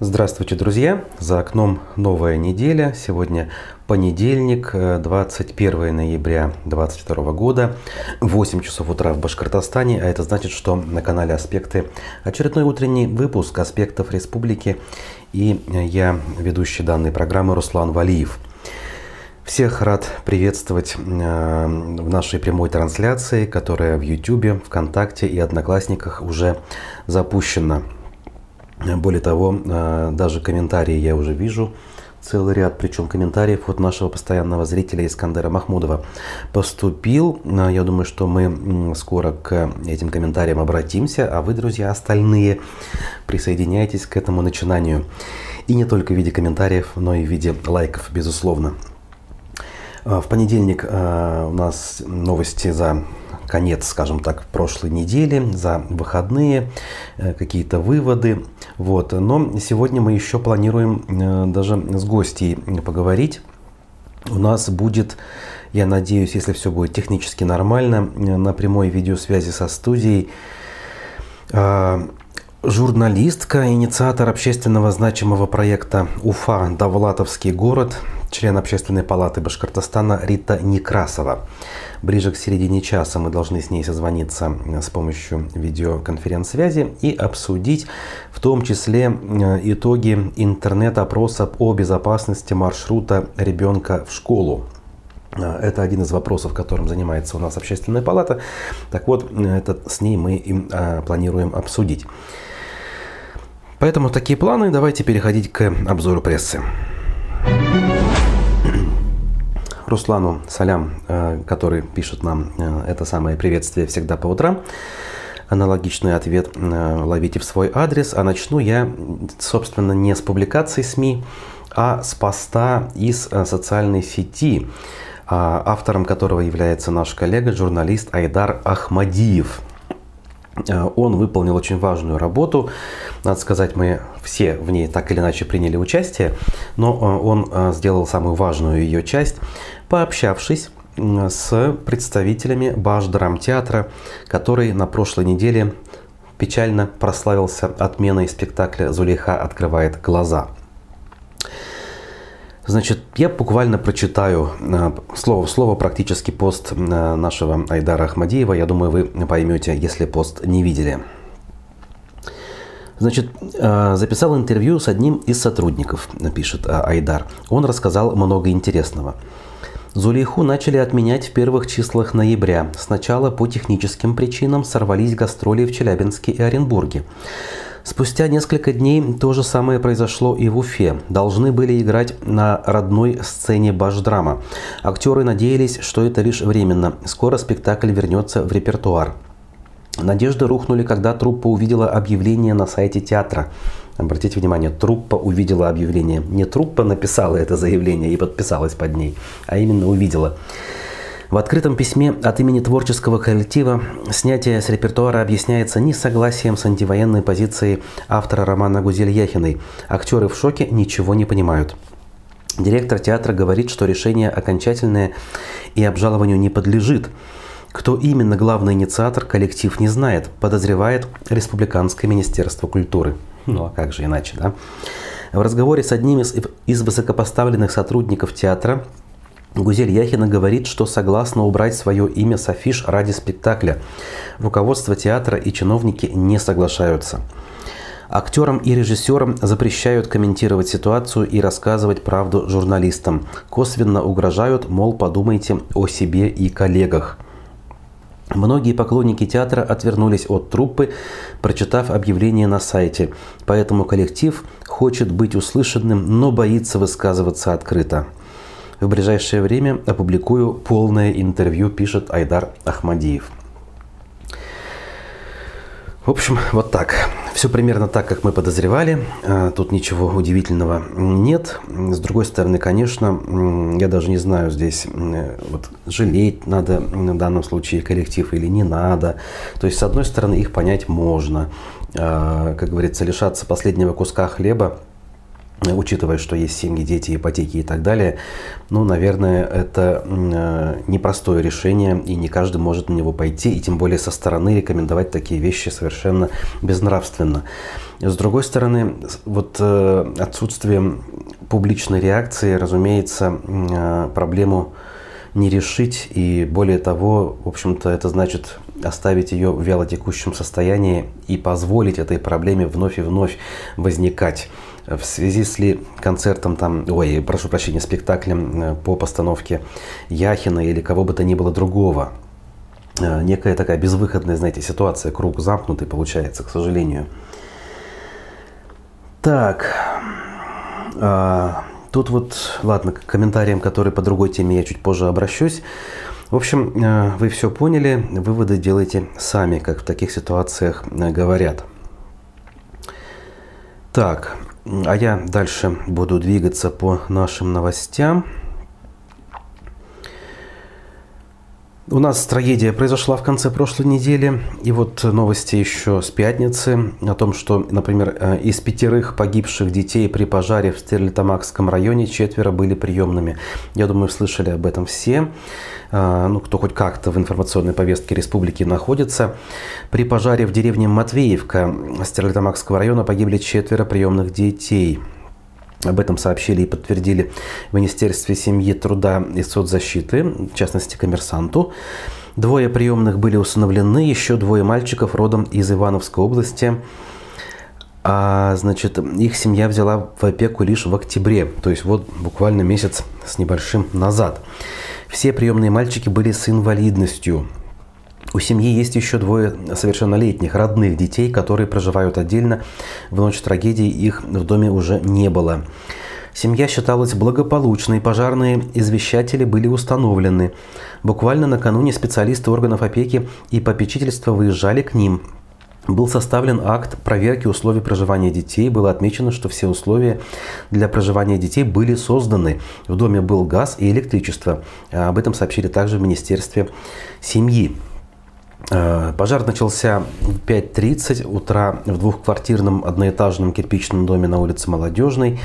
Здравствуйте, друзья! За окном новая неделя. Сегодня понедельник, 21 э, ноября 2022 года, 8 часов утра в Башкортостане. А это значит, что на канале «Аспекты» очередной утренний выпуск «Аспектов Республики». И я, ведущий данной программы Руслан Валиев. Всех рад приветствовать э, в нашей прямой трансляции, которая в YouTube, ВКонтакте и Одноклассниках уже запущена. Более того, э, даже комментарии я уже вижу, целый ряд, причем комментариев от нашего постоянного зрителя Искандера Махмудова поступил. Э, я думаю, что мы скоро к этим комментариям обратимся, а вы, друзья, остальные, присоединяйтесь к этому начинанию. И не только в виде комментариев, но и в виде лайков, безусловно. Э, в понедельник у нас новости за конец, скажем так, прошлой недели, за выходные, э, какие-то выводы. Вот. Но сегодня мы еще планируем э, даже с гостей поговорить. У нас будет, я надеюсь, если все будет технически нормально, э, на прямой видеосвязи со студией журналистка, инициатор общественного значимого проекта «Уфа. Давлатовский город», член Общественной палаты Башкортостана Рита Некрасова. Ближе к середине часа мы должны с ней созвониться э, с помощью видеоконференц-связи и обсудить в том числе э, итоги интернет-опроса о безопасности маршрута ребенка в школу. Э, это один из вопросов, которым занимается у нас общественная палата. Так вот, это с ней мы и планируем обсудить. Поэтому такие планы. Давайте переходить к обзору прессы. Руслану Салям, э, который пишет нам э, это самое приветствие всегда по утрам. Аналогичный ответ э, ловите в свой адрес. А начну я, собственно, не с публикации СМИ, а с поста из социальной сети, автором которого является наш коллега, журналист Айдар Ахмадиев – он выполнил очень важную работу. Надо сказать, мы все в ней так или иначе приняли участие, но э, он э, сделал самую важную ее часть, пообщавшись с представителями Баш-драмтеатра, который на прошлой неделе печально прославился отменой спектакля «Зулейха открывает глаза». Значит, я буквально прочитаю э, слово в слово практически пост э, нашего Айдара Ахмадиева. Я думаю, вы поймете, если пост не видели. Значит, э, записал интервью с одним из сотрудников, пишет Айдар. Он рассказал много интересного. Зулейху начали отменять в первых числах ноября. Сначала по техническим причинам сорвались гастроли в Челябинске и Оренбурге. Спустя несколько дней то же самое произошло и в Уфе. Должны были играть на родной сцене Башдрама. Актеры надеялись, что это лишь временно. Скоро спектакль вернется в репертуар. Надежды рухнули, когда труппа увидела объявление на сайте театра. Обратите внимание, труппа увидела объявление. Не труппа написала это заявление и подписалась под ней, а именно увидела. В открытом письме от имени творческого коллектива снятие с репертуара объясняется несогласием с антивоенной позицией автора романа Гузель Яхиной. Актеры в шоке ничего не понимают. Директор театра говорит, что решение окончательное и обжалованию не подлежит. Кто именно главный инициатор, коллектив не знает, подозревает Республиканское министерство культуры. Ну а как же иначе, да? В разговоре с одним из, из высокопоставленных сотрудников театра Гузель Яхина говорит, что согласна убрать свое имя с афиш ради спектакля. Руководство театра и чиновники не соглашаются. Актерам и режиссерам запрещают комментировать ситуацию и рассказывать правду журналистам. Косвенно угрожают, мол, подумайте о себе и коллегах. Многие поклонники театра отвернулись от труппы, прочитав объявление на сайте. Поэтому коллектив хочет быть услышанным, но боится высказываться открыто. В ближайшее время опубликую полное интервью, пишет Айдар Ахмадиев. В общем, вот так. Все примерно так, как мы подозревали. А, тут ничего удивительного нет. С другой стороны, конечно, я даже не знаю здесь, вот, жалеть надо в данном случае коллектив или не надо. То есть, с одной стороны, их понять можно. А, как говорится, лишаться последнего куска хлеба учитывая, что есть семьи, дети, ипотеки и так далее, ну, наверное, это э, непростое решение, и не каждый может на него пойти, и тем более со стороны рекомендовать такие вещи совершенно безнравственно. С другой стороны, вот э, отсутствие публичной реакции, разумеется, э, проблему не решить. И более того, в общем-то, это значит оставить ее в вялотекущем состоянии и позволить этой проблеме вновь и вновь возникать. В связи с ли концертом там, ой, прошу прощения, спектаклем э, по постановке Яхина или кого бы то ни было другого, э, некая такая безвыходная, знаете, ситуация, круг замкнутый получается, к сожалению. Так, а, тут вот, ладно, к комментариям, которые по другой теме я чуть позже обращусь. В общем, э, вы все поняли, выводы делайте сами, как в таких ситуациях говорят. Так, а я дальше буду двигаться по нашим новостям. У нас трагедия произошла в конце прошлой недели. И вот новости еще с пятницы о том, что, например, э, из пятерых погибших детей при пожаре в Стерлитамакском районе четверо были приемными. Я думаю, слышали об этом все. А, ну, кто хоть как-то в информационной повестке республики находится. При пожаре в деревне Матвеевка Стерлитамакского района погибли четверо приемных детей. Об этом сообщили и подтвердили в Министерстве семьи, труда и соцзащиты, в частности, коммерсанту. Двое приемных были усыновлены, еще двое мальчиков родом из Ивановской области. А, значит, их семья взяла в опеку лишь в октябре, то есть вот буквально месяц с небольшим назад. Все приемные мальчики были с инвалидностью. У семьи есть еще двое совершеннолетних родных детей, которые проживают отдельно. В ночь трагедии их в доме уже не было. Семья считалась благополучной, пожарные извещатели были установлены. Буквально накануне специалисты органов опеки и попечительства выезжали к ним – был составлен акт проверки условий проживания детей. Было отмечено, что все условия для проживания детей были созданы. В доме был газ и электричество. Об этом сообщили также в Министерстве семьи. Э, пожар начался в 5.30 утра в двухквартирном одноэтажном кирпичном доме на улице Молодежной.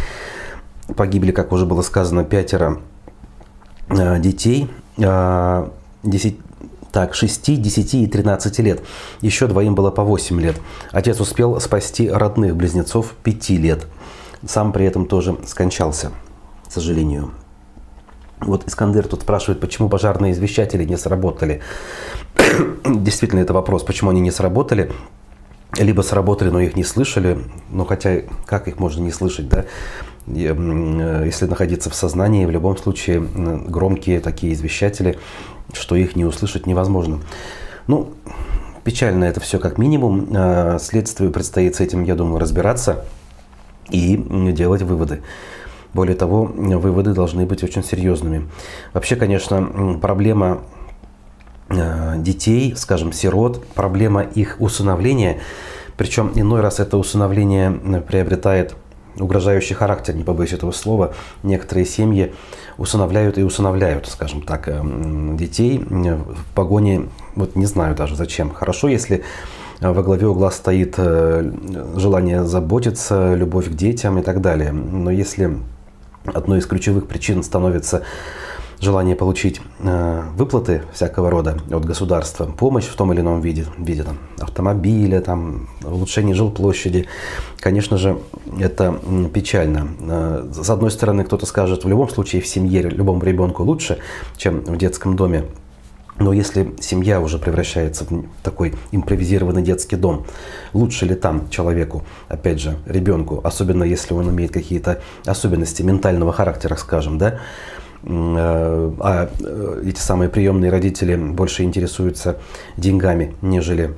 Погибли, как уже было сказано, пятеро э, детей. 10, э, так, 6, 10 и 13 лет. Еще двоим было по 8 лет. Отец успел спасти родных близнецов 5 лет. Сам при этом тоже скончался, к сожалению. Вот Искандер тут спрашивает, почему пожарные извещатели не сработали. Действительно, это вопрос, почему они не сработали. Либо сработали, но их не слышали. Ну, хотя, как их можно не слышать, да? Э, если находиться в сознании, в любом случае громкие такие извещатели что их не услышать невозможно. Ну, печально это все как минимум. А, следствию предстоит с этим, я думаю, разбираться и делать выводы. Более того, выводы должны быть очень серьезными. Вообще, конечно, проблема детей, скажем, сирот, проблема их усыновления, причем иной раз это усыновление приобретает угрожающий характер, не побоюсь этого слова. Некоторые семьи усыновляют и усыновляют, скажем так, эм, детей в погоне, вот не знаю даже зачем. Хорошо, если во главе угла стоит э, желание заботиться, любовь к детям и так далее. Но если одной из ключевых причин становится желание получить э, выплаты всякого рода от государства, помощь в том или ином виде, в виде там, автомобиля, там, улучшения жилплощади, конечно же, это печально. Э, с одной стороны, кто-то скажет, в любом случае в семье любому ребенку лучше, чем в детском доме. Но если семья уже превращается в такой импровизированный детский дом, лучше ли там человеку, опять же, ребенку, особенно если он имеет какие-то особенности ментального характера, скажем, да, а э, эти самые приемные родители больше интересуются деньгами, нежели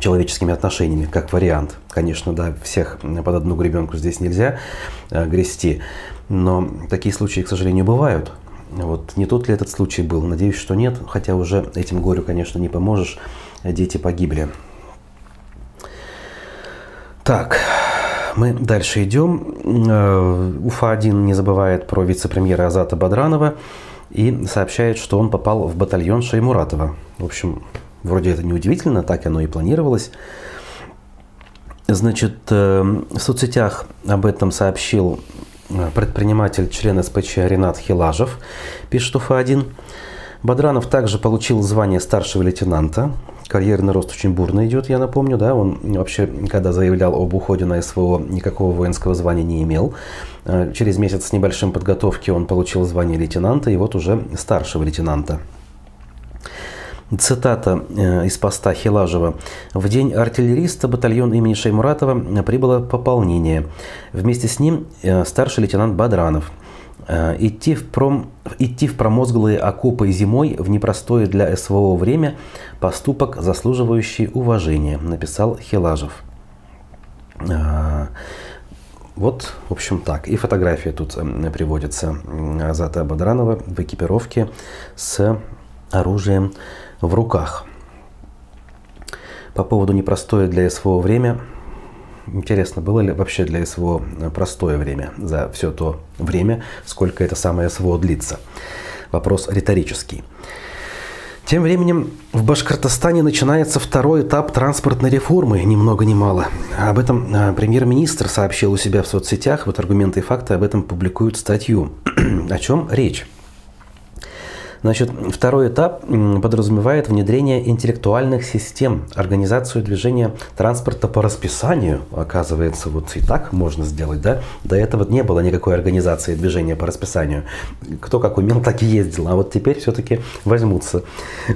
человеческими отношениями, как вариант. Конечно, да, всех под одну гребенку здесь нельзя э, грести, но такие случаи, к сожалению, бывают. Вот не тот ли этот случай был? Надеюсь, что нет, хотя уже этим горю, конечно, не поможешь. Дети погибли. Так, мы дальше идем. Э, Уфа-1 не забывает про вице-премьера Азата Бадранова и сообщает, что он попал в батальон Шаймуратова. В общем, вроде это неудивительно, так оно и планировалось. Значит, э, в соцсетях об этом сообщил э, предприниматель, член СПЧ Ренат Хилажев, пишет Уфа-1. Бадранов также получил звание старшего лейтенанта, карьерный рост очень бурно идет, я напомню, да, он вообще, когда заявлял об уходе на СВО, никакого воинского звания не имел. Э, через месяц с небольшим подготовки он получил звание лейтенанта, и вот уже старшего лейтенанта. Цитата э, из поста Хилажева. «В день артиллериста батальон имени Шеймуратова прибыло пополнение. Вместе с ним э, старший лейтенант Бадранов. Э, идти в, пром... идти в промозглые окопы зимой в непростое для СВО время – поступок, заслуживающий уважения», написал Хилажев. Вот, в общем, так. И фотография тут приводится Азата Бадранова в экипировке с оружием в руках. По поводу непростое для СВО время. Интересно, было ли вообще для СВО простое время за все то время, сколько это самое СВО длится? Вопрос риторический. Тем временем в Башкортостане начинается второй этап транспортной реформы, ни много ни мало. Об этом а, премьер-министр сообщил у себя в соцсетях, вот аргументы и факты об этом публикуют статью. О чем речь? Значит, второй этап подразумевает внедрение интеллектуальных систем, организацию движения транспорта по расписанию. Оказывается, вот и так можно сделать, да? До этого не было никакой организации движения по расписанию. Кто как умел, так и ездил. А вот теперь все-таки возьмутся.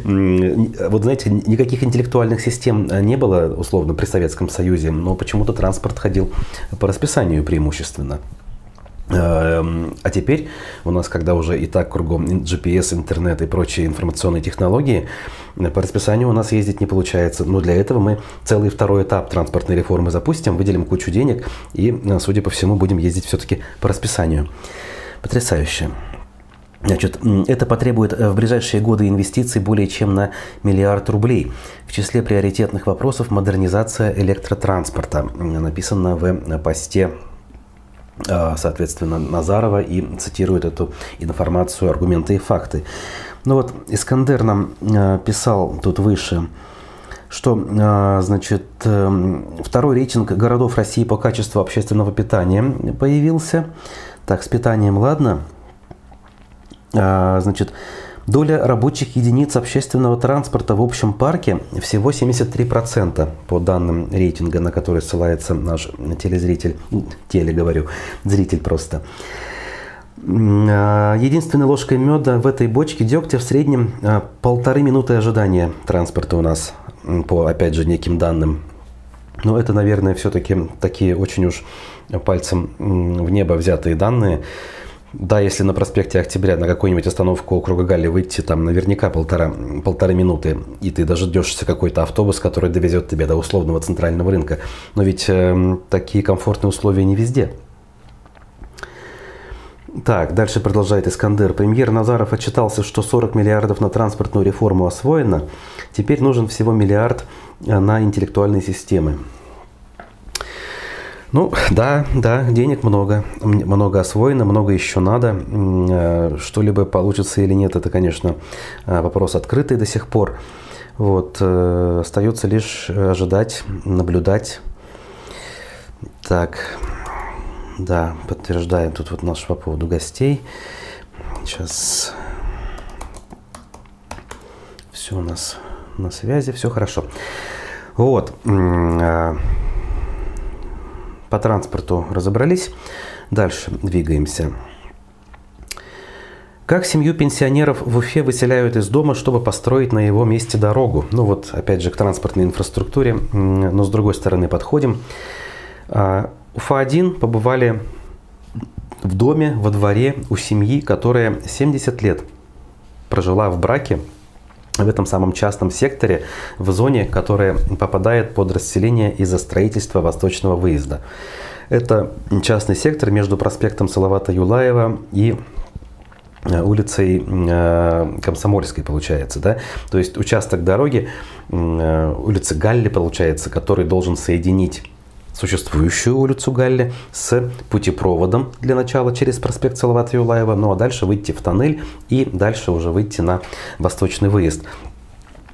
Вот знаете, никаких интеллектуальных систем не было, условно, при Советском Союзе, но почему-то транспорт ходил по расписанию преимущественно. Эм, а теперь у нас, когда уже и так кругом GPS, интернет и прочие информационные технологии, по расписанию у нас ездить не получается. Но для этого мы целый второй этап транспортной реформы запустим, выделим кучу денег и, э, судя по всему, будем ездить все-таки по расписанию. Потрясающе. Значит, это потребует э, в ближайшие годы инвестиций более чем на миллиард рублей. В числе приоритетных вопросов модернизация электротранспорта. Написано в э, посте соответственно, Назарова и цитирует эту информацию, аргументы и факты. Ну вот Искандер нам а, писал тут выше, что, а, значит, эм, второй рейтинг городов России по качеству общественного питания появился. Так, с питанием ладно. Значит, Доля рабочих единиц общественного транспорта в общем парке всего 73% по данным рейтинга, на который ссылается наш телезритель, теле говорю, зритель просто. А, единственной ложкой меда в этой бочке дегтя в среднем а, полторы минуты ожидания транспорта у нас, по, опять же, неким данным. Но это, наверное, все-таки такие очень уж пальцем в небо взятые данные. Да, если на проспекте Октября на какую-нибудь остановку округа Галли выйти, там наверняка полтора, полторы минуты, и ты даже дождешься какой-то автобус, который довезет тебя до условного центрального рынка. Но ведь э, такие комфортные условия не везде. Так, дальше продолжает Искандер. Премьер Назаров отчитался, что 40 миллиардов на транспортную реформу освоено. Теперь нужен всего миллиард э, на интеллектуальные системы. Ну, да, да, денег много, много освоено, много еще надо. Э, что-либо получится или нет, это, конечно, э, вопрос открытый до сих пор. Вот, э, остается лишь ожидать, наблюдать. Так, да, подтверждаем тут вот наш по поводу гостей. Сейчас все у нас на связи, все хорошо. Вот. По транспорту разобрались. Дальше двигаемся. Как семью пенсионеров в Уфе выселяют из дома, чтобы построить на его месте дорогу? Ну вот, опять же, к транспортной инфраструктуре, но с другой стороны подходим. А, Уфа-1 побывали в доме, во дворе у семьи, которая 70 лет прожила в браке в этом самом частном секторе, в зоне, которая попадает под расселение из-за строительства восточного выезда. Это частный сектор между проспектом Салавата Юлаева и э, улицей э, Комсомольской получается, да, то есть участок дороги э, улицы Галли получается, который должен соединить существующую улицу Галли с путепроводом для начала через проспект Салавата Юлаева, ну а дальше выйти в тоннель и дальше уже выйти на восточный выезд.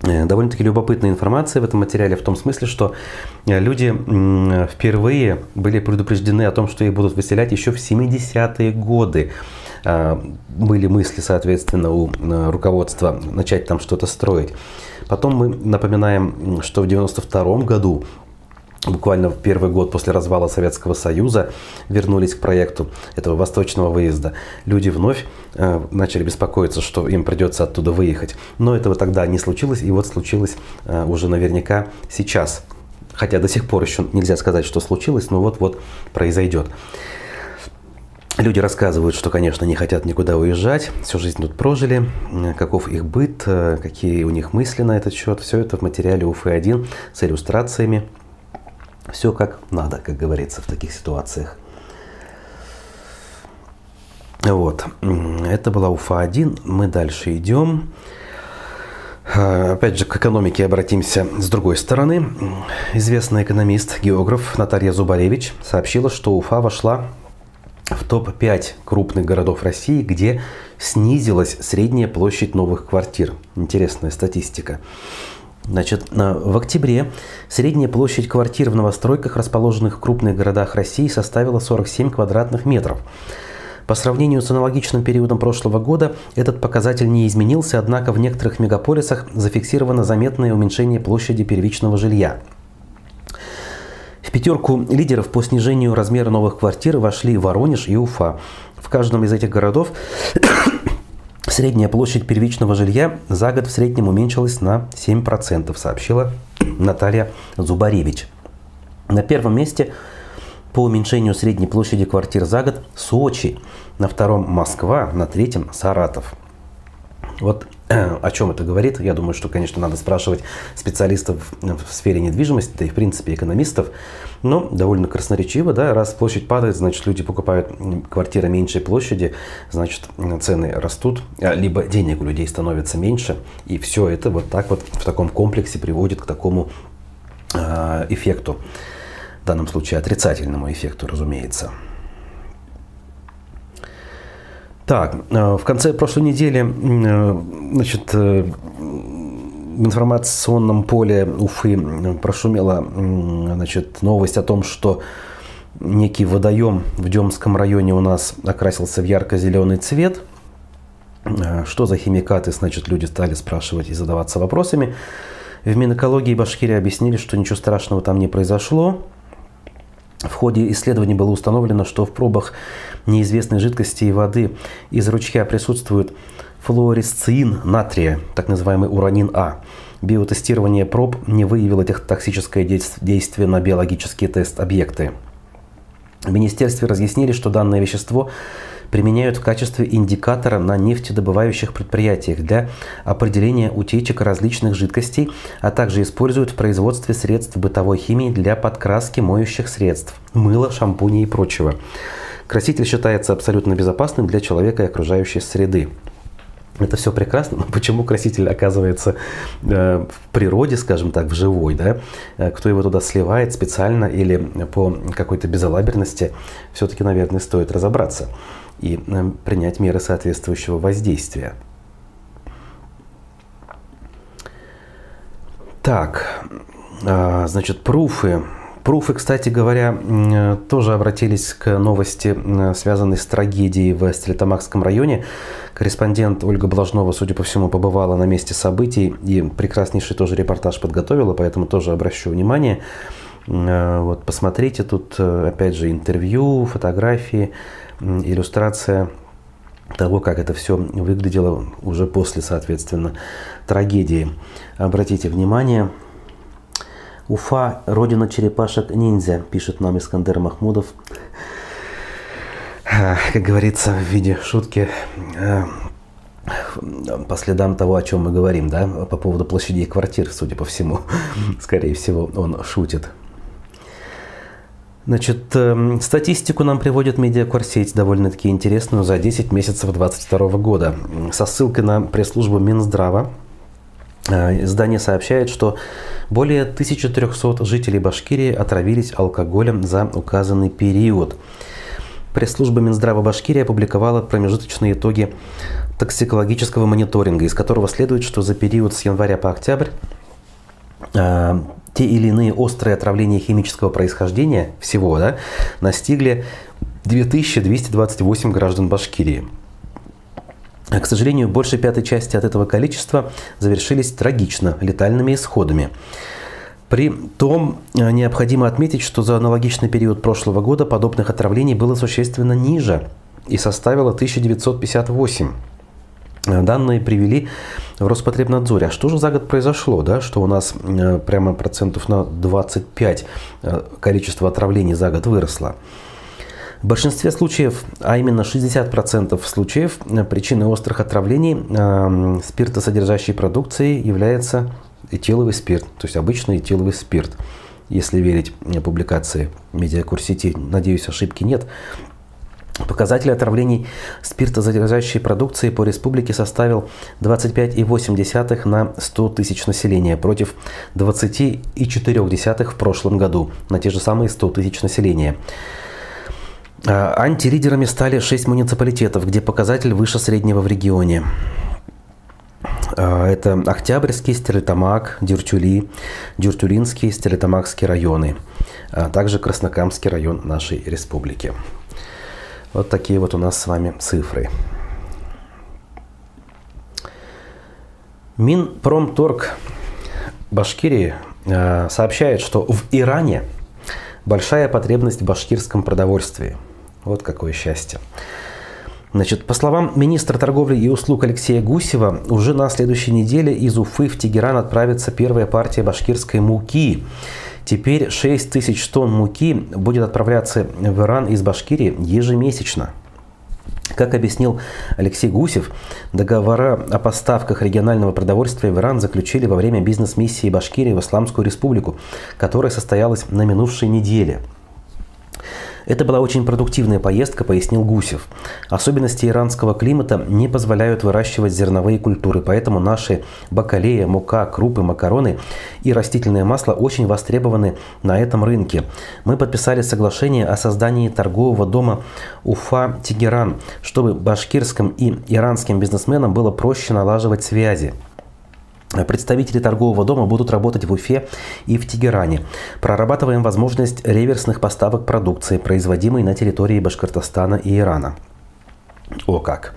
Э, довольно-таки любопытная информация в этом материале в том смысле, что э, люди впервые были предупреждены о том, что их будут выселять еще в 70-е годы. А, были мысли, соответственно, у э, руководства начать там что-то строить. Потом мы напоминаем, что в 92 году буквально в первый год после развала Советского Союза вернулись к проекту этого восточного выезда. Люди вновь э, начали беспокоиться, что им придется оттуда выехать. Но этого тогда не случилось, и вот случилось э, уже наверняка сейчас. Хотя до сих пор еще нельзя сказать, что случилось, но вот-вот произойдет. Люди рассказывают, что, конечно, не хотят никуда уезжать, всю жизнь тут прожили, э, каков их быт, э, какие у них мысли на этот счет. Все это в материале УФ-1 с иллюстрациями – все как надо, как говорится, в таких ситуациях. Вот. Это была УФА-1. Мы дальше идем. А, опять же, к экономике обратимся с другой стороны. Известный экономист, географ Наталья Зубаревич сообщила, что Уфа вошла в топ-5 крупных городов России, где снизилась средняя площадь новых квартир. Интересная статистика. Значит, в октябре средняя площадь квартир в новостройках, расположенных в крупных городах России, составила 47 квадратных метров. По сравнению с аналогичным периодом прошлого года этот показатель не изменился, однако в некоторых мегаполисах зафиксировано заметное уменьшение площади первичного жилья. В пятерку лидеров по снижению размера новых квартир вошли Воронеж и Уфа. В каждом из этих городов Средняя площадь первичного жилья за год в среднем уменьшилась на 7%, сообщила Наталья Зубаревич. На первом месте по уменьшению средней площади квартир за год Сочи, на втором Москва, на третьем Саратов. Вот о чем это говорит? Я думаю, что, конечно, надо спрашивать специалистов в сфере недвижимости, да и, в принципе, экономистов. Но довольно красноречиво, да, раз площадь падает, значит, люди покупают квартиры меньшей площади, значит, цены растут, а, либо денег у людей становится меньше, и все это вот так вот в таком комплексе приводит к такому э, эффекту, в данном случае отрицательному эффекту, разумеется. Так, э, в конце прошлой недели, э, значит, э, в информационном поле Уфы прошумела значит, новость о том, что некий водоем в Демском районе у нас окрасился в ярко-зеленый цвет. Что за химикаты, значит, люди стали спрашивать и задаваться вопросами. В Минэкологии Башкирии объяснили, что ничего страшного там не произошло. В ходе исследований было установлено, что в пробах неизвестной жидкости и воды из ручья присутствует флуоресцин натрия, так называемый уранин А. Биотестирование проб не выявило токсическое действие на биологические тест-объекты. В министерстве разъяснили, что данное вещество применяют в качестве индикатора на нефтедобывающих предприятиях для определения утечек различных жидкостей, а также используют в производстве средств бытовой химии для подкраски моющих средств, мыла, шампуней и прочего. Краситель считается абсолютно безопасным для человека и окружающей среды. Это все прекрасно, но почему краситель оказывается э, в природе, скажем так, в живой, да? Э, кто его туда сливает специально или по какой-то безалаберности, все-таки, наверное, стоит разобраться и э, принять меры соответствующего воздействия. Так, э, значит, пруфы Пруфы, кстати говоря, э, тоже обратились к новости, э, связанной с трагедией в Стерлитамакском районе. Корреспондент Ольга Блажнова, судя по всему, побывала на месте событий и прекраснейший тоже репортаж подготовила, поэтому тоже обращу внимание. Э, вот, посмотрите, тут опять же интервью, фотографии, иллюстрация того, как это все выглядело уже после, соответственно, трагедии. Обратите внимание, Уфа – родина черепашек-ниндзя, пишет нам Искандер Махмудов. Как говорится, в виде шутки э, по следам того, о чем мы говорим, да, по поводу площадей квартир, судя по всему. Скорее всего, он шутит. Значит, э, статистику нам приводит медиакурсеть довольно-таки интересную за 10 месяцев 2022 года. Со ссылкой на пресс-службу Минздрава издание сообщает, что более 1300 жителей Башкирии отравились алкоголем за указанный период. Пресс-служба Минздрава Башкирии опубликовала промежуточные итоги токсикологического мониторинга, из которого следует, что за период с января по октябрь э, те или иные острые отравления химического происхождения всего да, настигли 2228 граждан Башкирии. К сожалению, большей пятой части от этого количества завершились трагично, летальными исходами. При том э, необходимо отметить, что за аналогичный период прошлого года подобных отравлений было существенно ниже и составило 1958. Э, данные привели в Роспотребнадзоре. А что же за год произошло, да, что у нас э, прямо процентов на 25 количество отравлений за год выросло? В большинстве случаев, а именно 60% случаев, причиной острых отравлений э, спиртосодержащей продукции является этиловый спирт, то есть обычный этиловый спирт. Если верить публикации медиакурсети, надеюсь, ошибки нет. Показатель отравлений спиртозадержащей продукции по республике составил 25,8 на 100 тысяч населения против 20,4 в прошлом году на те же самые 100 тысяч населения. А, антилидерами стали 6 муниципалитетов, где показатель выше среднего в регионе. А, это Октябрьский, Стерлитамак, Дюртюли, Дюртюлинский, Стерлитамакский районы, а также Краснокамский район нашей республики. Вот такие вот у нас с вами цифры. Минпромторг Башкирии сообщает, что в Иране большая потребность в башкирском продовольствии – вот какое счастье. Значит, по словам министра торговли и услуг Алексея Гусева, уже на следующей неделе из Уфы в Тегеран отправится первая партия башкирской муки. Теперь 6 тысяч тонн муки будет отправляться в Иран из Башкирии ежемесячно. Как объяснил Алексей Гусев, договора о поставках регионального продовольствия в Иран заключили во время бизнес-миссии Башкирии в Исламскую республику, которая состоялась на минувшей неделе – это была очень продуктивная поездка, пояснил Гусев. Особенности иранского климата не позволяют выращивать зерновые культуры, поэтому наши бакалея, мука, крупы, макароны и растительное масло очень востребованы на этом рынке. Мы подписали соглашение о создании торгового дома Уфа-Тегеран, чтобы башкирским и иранским бизнесменам было проще налаживать связи. Представители торгового дома будут работать в Уфе и в Тегеране. Прорабатываем возможность реверсных поставок продукции, производимой на территории Башкортостана и Ирана. О как!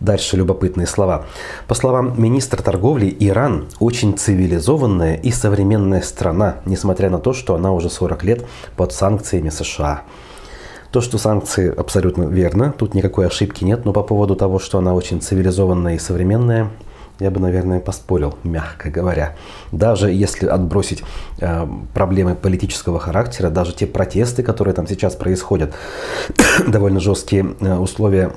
Дальше любопытные слова. По словам министра торговли, Иран очень цивилизованная и современная страна, несмотря на то, что она уже 40 лет под санкциями США. То, что санкции абсолютно верно, тут никакой ошибки нет, но по поводу того, что она очень цивилизованная и современная, я бы, наверное, поспорил, мягко говоря. Даже если отбросить э, проблемы политического характера, даже те протесты, которые там сейчас происходят, довольно жесткие э, условия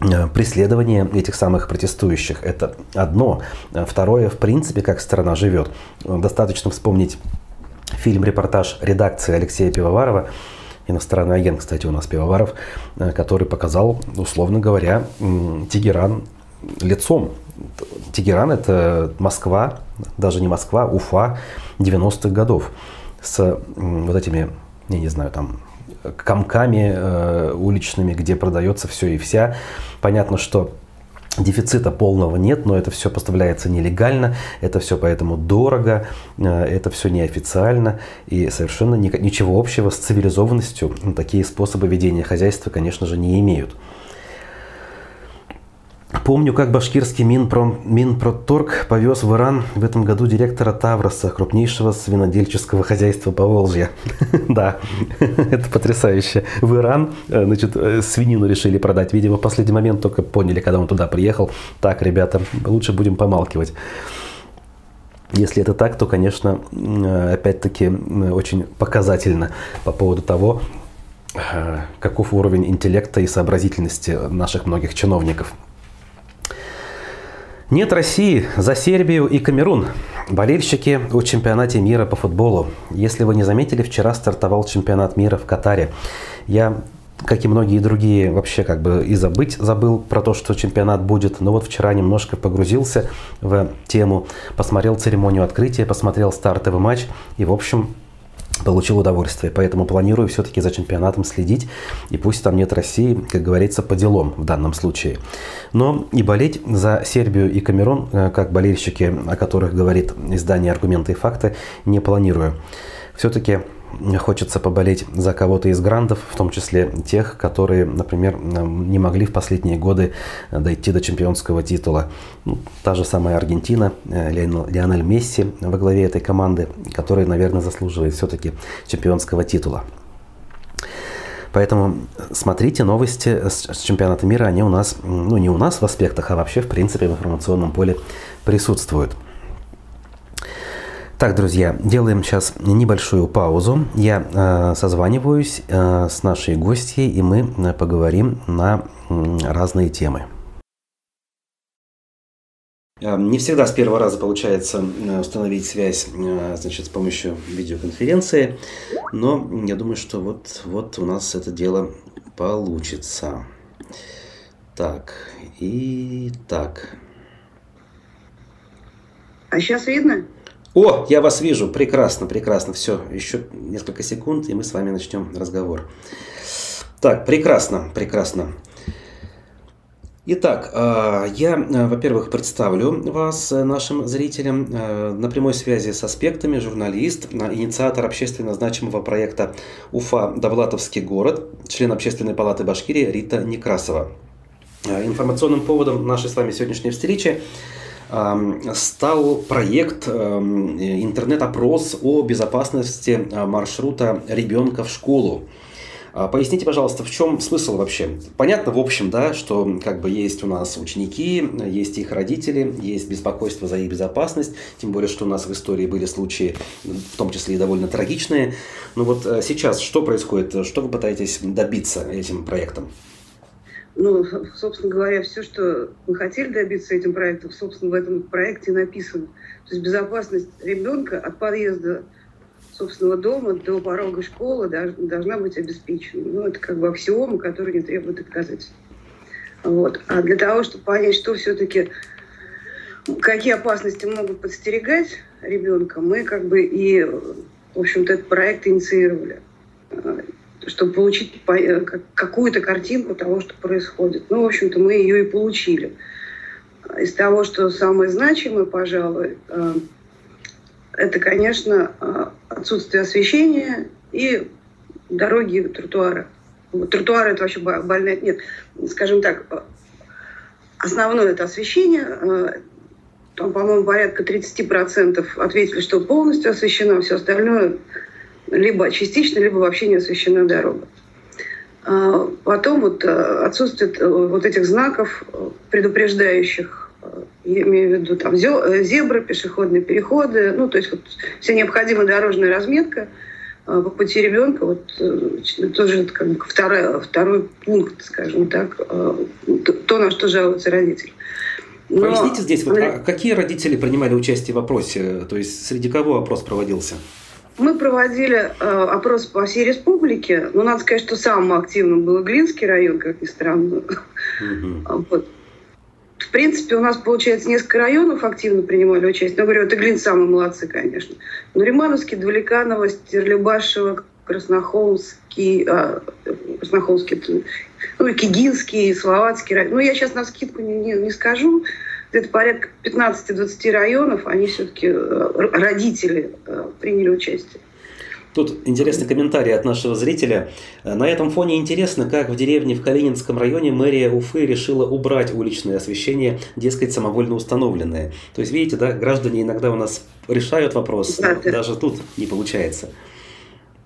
э, преследования этих самых протестующих. Это одно. Второе, в принципе, как страна живет. Достаточно вспомнить фильм-репортаж редакции Алексея Пивоварова, иностранный агент, кстати, у нас Пивоваров, э, который показал, условно говоря, Тегеран лицом Тегеран – это Москва, даже не Москва, Уфа 90-х годов с вот этими, я не знаю, там комками э, уличными, где продается все и вся. Понятно, что Дефицита полного нет, но это все поставляется нелегально, это все поэтому дорого, э, это все неофициально и совершенно ничего общего с цивилизованностью такие способы ведения хозяйства, конечно же, не имеют. Помню, как башкирский Минпром, Минпроторг повез в Иран в этом году директора Тавроса, крупнейшего свинодельческого хозяйства по Волжье. Да, это потрясающе. В Иран, э, значит, э, свинину решили продать. Видимо, в последний момент только поняли, когда он туда приехал. Так, ребята, лучше будем помалкивать. Если это так, то, конечно, э, опять-таки очень показательно по поводу того, каков уровень интеллекта и сообразительности наших многих чиновников – нет России за Сербию и Камерун. Болельщики о чемпионате мира по футболу. Если вы не заметили, вчера стартовал чемпионат мира в Катаре. Я как и многие другие, вообще как бы и забыть забыл про то, что чемпионат будет. Но вот вчера немножко погрузился в тему, посмотрел церемонию открытия, посмотрел стартовый матч. И, в общем, получил удовольствие. Поэтому планирую все-таки за чемпионатом следить. И пусть там нет России, как говорится, по делам в данном случае. Но и болеть за Сербию и Камерун, э, как болельщики, о которых говорит издание «Аргументы и факты», не планирую. Все-таки хочется поболеть за кого-то из грандов, в том числе тех, которые, например, не могли в последние годы дойти до чемпионского титула. Ну, та же самая Аргентина, э, Лионель Месси во главе этой команды, который, наверное, заслуживает все-таки чемпионского титула. Поэтому смотрите новости с чемпионата мира, они у нас, ну не у нас в аспектах, а вообще в принципе в информационном поле присутствуют. Так, друзья, делаем сейчас небольшую паузу. Я э, созваниваюсь э, с нашей гостьей, и мы э, поговорим на э, разные темы. Э, не всегда с первого раза получается э, установить связь значит, с помощью видеоконференции, но я думаю, что вот, вот у нас это дело получится. Так, и так. А сейчас видно? О, я вас вижу, прекрасно, прекрасно. Все, еще несколько секунд, и мы с вами начнем разговор. Так, прекрасно, прекрасно. Итак, а, я, э, во-первых, представлю вас э, нашим зрителям э, на прямой связи с аспектами, журналист, инициатор общественно значимого проекта «Уфа. Довлатовский город», член Общественной палаты Башкирии Рита Некрасова. Информационным поводом нашей с вами сегодняшней встречи стал проект интернет-опрос о безопасности а, маршрута ребенка в школу. А, поясните, пожалуйста, в чем смысл вообще? Понятно, в общем, да, что как бы есть у нас ученики, есть их родители, есть беспокойство за их безопасность, тем более, что у нас в истории были случаи, в том числе и довольно трагичные. Но вот э, сейчас что происходит? Что вы пытаетесь добиться этим проектом? Ну, собственно говоря, все, что мы хотели добиться этим проектом, собственно, в этом проекте написано. То есть безопасность ребенка от подъезда собственного дома до порога школы должна быть обеспечена. Ну, это как бы аксиома, которая не требует доказательств. Вот. А для того, чтобы понять, что все-таки, какие опасности могут подстерегать ребенка, мы как бы и, в общем-то, этот проект инициировали чтобы получить э, какую-то картинку того, что происходит. Ну, в общем-то, мы ее и получили. Из того, что самое значимое, пожалуй, э, это, конечно, э, отсутствие освещения и дороги, тротуары. Тротуары – это вообще больная... Нет, скажем так, основное – это освещение. Там, по-моему, порядка 30% ответили, что полностью освещено, все остальное либо частично, либо вообще не освещена дорога. Потом вот э, отсутствие э, вот этих знаков, э, предупреждающих, я имею в виду там зебры, пешеходные переходы, ну, то есть вот вся необходимая дорожная разметка по пути ребенка, вот тоже это как бы второй, второй пункт, скажем так, то, на что жалуются родители. Но... Поясните здесь, вот, а какие родители принимали участие в опросе, то есть среди кого опрос проводился? Мы проводили э, опрос по всей республике. Но надо сказать, что самым активным был Глинский район, как ни странно. Угу. Вот. В принципе, у нас, получается, несколько районов активно принимали участие. Но, говорю, это Глин самые молодцы, конечно. Но Римановский, Двуликаново, Стерлибашево, Краснохолмский, а, Краснохолмский, ну Кигинский, Словацкий район. Ну, я сейчас на скидку не, не, не скажу где-то порядка 15-20 районов, они все-таки, э, родители э, приняли участие. Тут интересный комментарий от нашего зрителя. На этом фоне интересно, как в деревне в Калининском районе мэрия Уфы решила убрать уличное освещение, дескать, самовольно установленное. То есть, видите, да, граждане иногда у нас решают вопрос, да, даже тут не получается.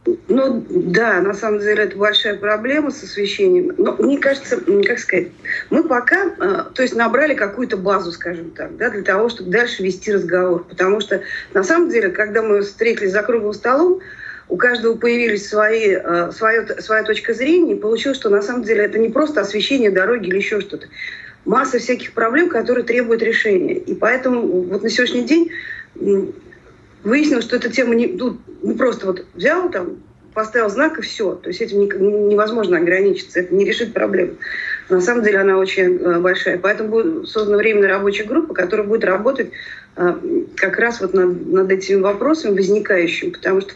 Ну да, на самом деле это большая проблема с освещением. Но мне кажется, как сказать, мы пока, э, то есть набрали какую-то базу, скажем так, да, для того, чтобы дальше вести разговор. Потому что на самом деле, когда мы встретились за круглым столом, у каждого появились свои, э, своя, своя точка зрения, и получилось, что на самом деле это не просто освещение дороги или еще что-то. Масса всяких проблем, которые требуют решения. И поэтому вот на сегодняшний день выяснилось, что эта тема не, ну, не просто вот взял там, поставил знак и все. То есть этим невозможно ограничиться, это не решит проблему. На самом деле она очень э, большая. Поэтому будет создана временная рабочая группа, которая будет работать э, как раз вот над, над этими вопросами возникающими. Потому что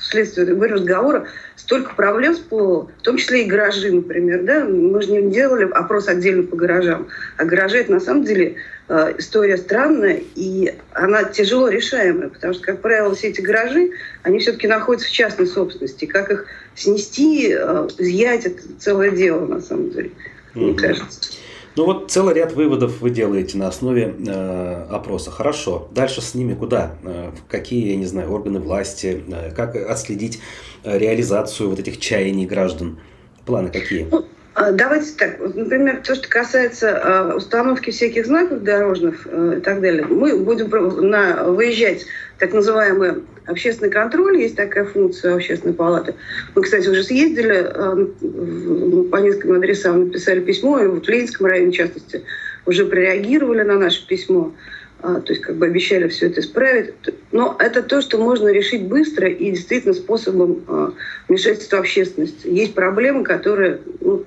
вследствие разговора столько проблем всплыло, в том числе и гаражи, например. Да? Мы же не делали опрос отдельно по гаражам. А гаражи – это на самом деле э, история странная, и она тяжело решаемая, потому что, как правило, все эти гаражи, они все-таки находятся в частной собственности. Как их снести, э, изъять – это целое дело, на самом деле, mm-hmm. мне кажется. Ну вот целый ряд выводов вы делаете на основе э, опроса. Хорошо. Дальше с ними куда? Э, какие, я не знаю, органы власти? Э, как отследить э, реализацию вот этих чаяний граждан? Планы какие? Ну, а, давайте так, например, то, что касается э, установки всяких знаков дорожных и так далее, мы будем на, выезжать так называемый общественный контроль, есть такая функция общественной палаты. Мы, кстати, уже съездили э, по нескольким адресам, написали письмо, и вот в Ленинском районе, в частности, уже прореагировали на наше письмо. А, то есть как бы обещали все это исправить. Но это то, что можно решить быстро и действительно способом а, вмешательства общественности. Есть проблемы, которые... Ну,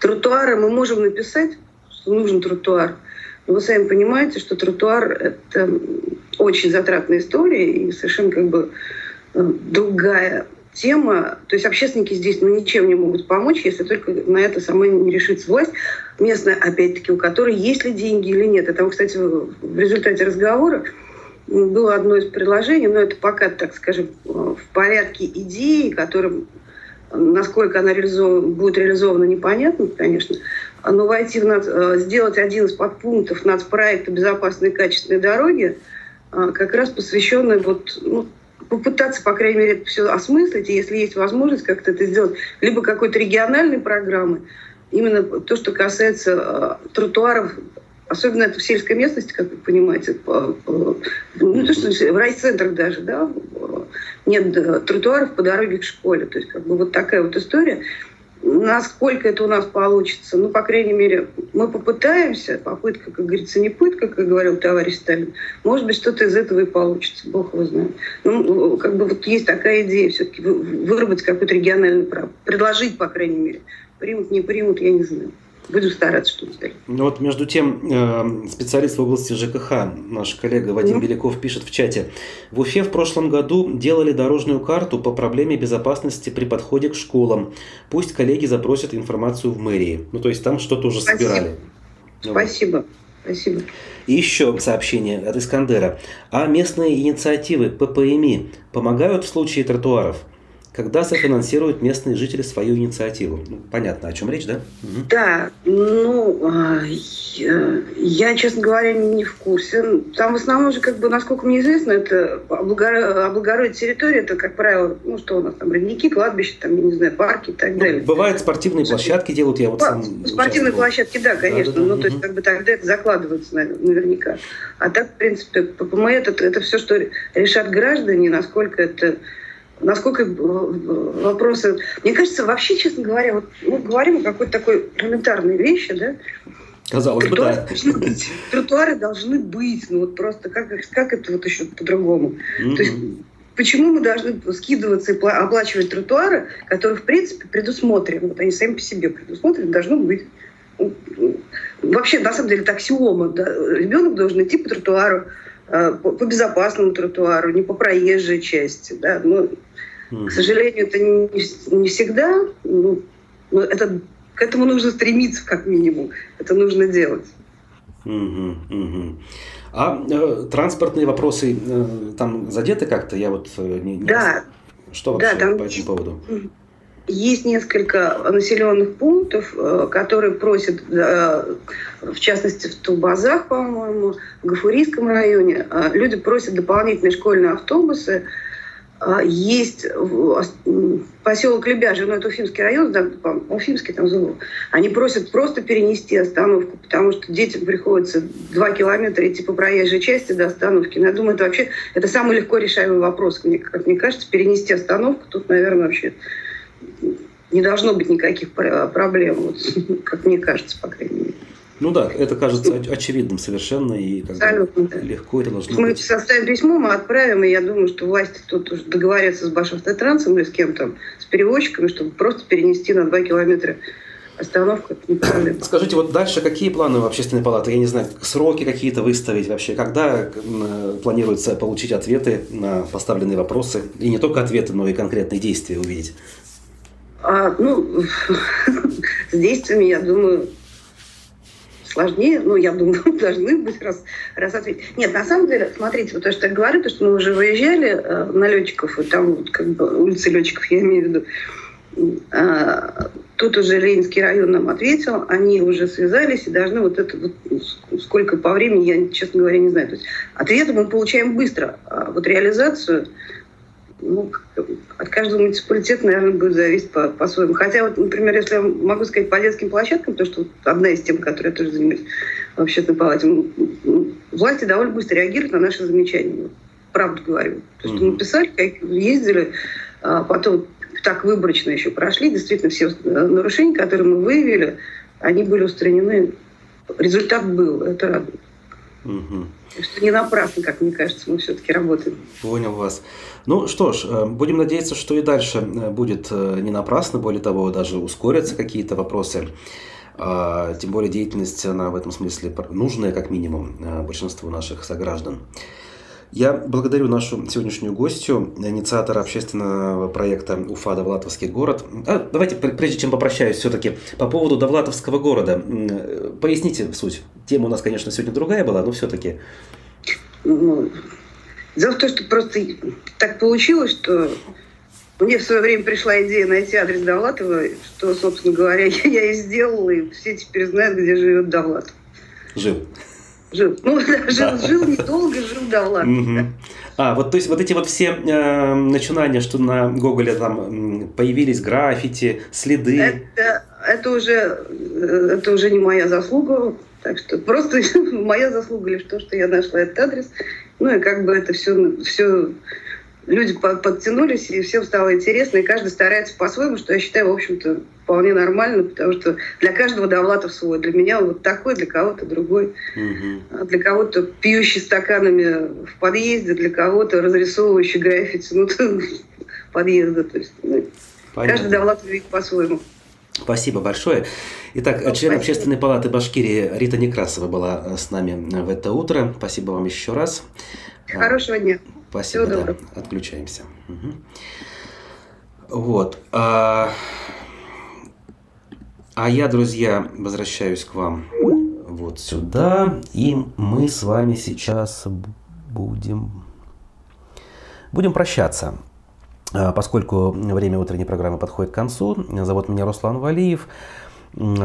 тротуары мы можем написать, что нужен тротуар. Вы сами понимаете, что тротуар — это очень затратная история и совершенно как бы э, другая тема. То есть общественники здесь ну, ничем не могут помочь, если только на это сама не решится власть местная, опять-таки, у которой есть ли деньги или нет. И там, кстати, в результате разговора было одно из предложений, но это пока, так скажем, в порядке идеи, которым насколько она реализована, будет реализована, непонятно, конечно. Но войти в над, э, сделать один из подпунктов нацпроекта «Безопасные качественные дороги», э, как раз посвященный вот, ну, попытаться, по крайней мере, это все осмыслить, и если есть возможность как-то это сделать, либо какой-то региональной программы, именно то, что касается э, тротуаров, особенно это в сельской местности, как вы понимаете, по, по, ну, то, что в райцентрах даже, да, нет тротуаров по дороге к школе. То есть как бы вот такая вот история. Насколько это у нас получится? Ну, по крайней мере, мы попытаемся. Попытка, как говорится, не пытка, как говорил товарищ Сталин. Может быть, что-то из этого и получится. Бог его знает. Ну, как бы вот есть такая идея все-таки выработать какой-то региональный право. Предложить, по крайней мере. Примут, не примут, я не знаю. Будем стараться что-то сделать. Ну вот между тем, э, специалист в области ЖКХ, наш коллега Вадим mm-hmm. Беляков пишет в чате. В Уфе в прошлом году делали дорожную карту по проблеме безопасности при подходе к школам. Пусть коллеги запросят информацию в мэрии. Ну то есть там что-то уже Спасибо. собирали. Спасибо. Спасибо. И еще сообщение от Искандера. А местные инициативы ППМИ помогают в случае тротуаров? Когда софинансируют местные жители свою инициативу. Ну, понятно, о чем речь, да? Угу. Да, ну, а, я, честно говоря, не в курсе. Там в основном же, как бы, насколько мне известно, это облагородить территорию, это, как правило, ну, что у нас там, родники, кладбища, там, я не знаю, парки и так ну, далее. Бывают спортивные площадки делают, я вот сам Спортивные площадки, да, конечно, да, да, да. ну, то есть, как бы, тогда это закладывается наверняка. А так, в принципе, ППМ это, это все, что решат граждане, насколько это насколько э, вопросы... Мне кажется, вообще, честно говоря, вот мы говорим о какой-то такой элементарной вещи, да? Казалось тротуары бы, да. Должны быть, тротуары должны быть, ну вот просто как, как это вот еще по-другому? Mm-hmm. То есть почему мы должны скидываться и оплачивать тротуары, которые, в принципе, предусмотрены, вот они сами по себе предусмотрены, должно быть. Ну, ну, вообще, на самом деле, это аксиома. Да? Ребенок должен идти по тротуару, по безопасному тротуару, не по проезжей части. Да? Но к сожалению, это не, не всегда. Ну, это, к этому нужно стремиться, как минимум. Это нужно делать. Угу, угу. А э, транспортные вопросы э, там задеты как-то? Я вот э, не, не Да. Что вообще да, там по этому поводу? Есть несколько населенных пунктов, э, которые просят, э, в частности, в Тулбазах, по-моему, в Гафурийском районе, люди просят дополнительные школьные автобусы. Есть поселок Лебяжий, ну это Уфимский район, да, Уфимский там Зулу, они просят просто перенести остановку, потому что детям приходится два километра идти по проезжей части до остановки. Но я думаю, это вообще это самый легко решаемый вопрос, как мне кажется, перенести остановку тут, наверное, вообще не должно быть никаких проблем, вот, как мне кажется, по крайней мере. Ну да, это кажется очевидным совершенно и как Абсолютно, бы, да. легко это должно мы быть. Мы составим письмо, мы отправим, и я думаю, что власти тут уже договорятся с Башавтотрансом или с кем-то, с перевозчиками, чтобы просто перенести на 2 километра остановка это не проблема. Скажите, вот дальше какие планы в общественной палаты? Я не знаю, сроки какие-то выставить вообще? Когда планируется получить ответы на поставленные вопросы? И не только ответы, но и конкретные действия увидеть? А, ну, с действиями, я думаю, сложнее, ну, я думаю, должны быть раз, раз ответить. Нет, на самом деле, смотрите, вот то, что я говорю, то, что мы уже выезжали э, на летчиков, и там вот как бы улицы летчиков, я имею в виду, э, тут уже Ленинский район нам ответил, они уже связались и должны вот это вот, ну, сколько по времени, я, честно говоря, не знаю. То есть ответы мы получаем быстро, а вот реализацию ну, от каждого муниципалитета, наверное, будет зависеть по- по-своему. Хотя, вот, например, если я могу сказать по детским площадкам, то что вот одна из тем, которой я тоже занимаюсь в общественной палате, власти довольно быстро реагируют на наши замечания. Правду говорю. То есть mm-hmm. мы писали, ездили, а потом так выборочно еще прошли. Действительно, все нарушения, которые мы выявили, они были устранены. Результат был, это радует. Угу. Что не напрасно, как мне кажется, мы все-таки работаем. Понял вас. Ну что ж, э, будем надеяться, что и дальше э, будет э, не напрасно, более того, даже ускорятся какие-то вопросы. А, тем более деятельность, она в этом смысле нужная, как минимум, большинству наших сограждан. Я благодарю нашу сегодняшнюю гостью, инициатора общественного проекта «Уфа Довлатовский город». А, давайте, прежде чем попрощаюсь, все-таки по поводу Довлатовского города. Поясните суть. Тема у нас, конечно, сегодня другая была, но все-таки. Ну, дело в том, что просто так получилось, что мне в свое время пришла идея найти адрес Довлатова, что, собственно говоря, я и сделала, и все теперь знают, где живет Довлатов. Жил. Жил. Ну, да, жил, жил недолго, жил давно. Угу. А, вот то есть вот эти вот все э, начинания, что на Гоголе там появились граффити, следы. Это, это, уже, э, это уже не моя заслуга. Так что просто моя заслуга лишь то, что я нашла этот адрес. Ну и как бы это все, все люди подтянулись, и всем стало интересно, и каждый старается по-своему, что я считаю, в общем-то, вполне нормально, потому что для каждого Довлатов свой. Для меня он вот такой, для кого-то другой. Угу. Для кого-то пьющий стаканами в подъезде, для кого-то разрисовывающий граффити ну, подъезда. То есть, ну, каждый Довлатов видит по-своему. Спасибо большое. Итак, ну, член спасибо. Общественной палаты Башкирии Рита Некрасова была с нами в это утро. Спасибо вам еще раз. Хорошего дня. Спасибо, Всего да. Отключаемся. Угу. Вот. А, а я, друзья, возвращаюсь к вам вот сюда. И мы с вами сейчас будем, будем прощаться. А, поскольку время утренней программы подходит к концу, зовут меня Руслан Валиев.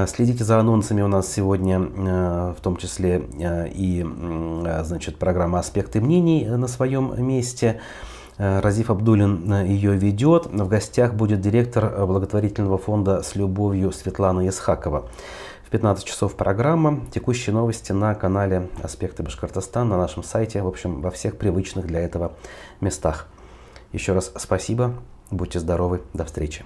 Следите за анонсами у нас сегодня, э, в том числе э, и значит, программа «Аспекты мнений» на своем месте. Э, Разиф Абдулин ее ведет. В гостях будет директор благотворительного фонда «С любовью» Светлана Исхакова. В 15 часов программа. Текущие новости на канале «Аспекты Башкортостана», на нашем сайте, в общем, во всех привычных для этого местах. Еще раз спасибо. Будьте здоровы. До встречи.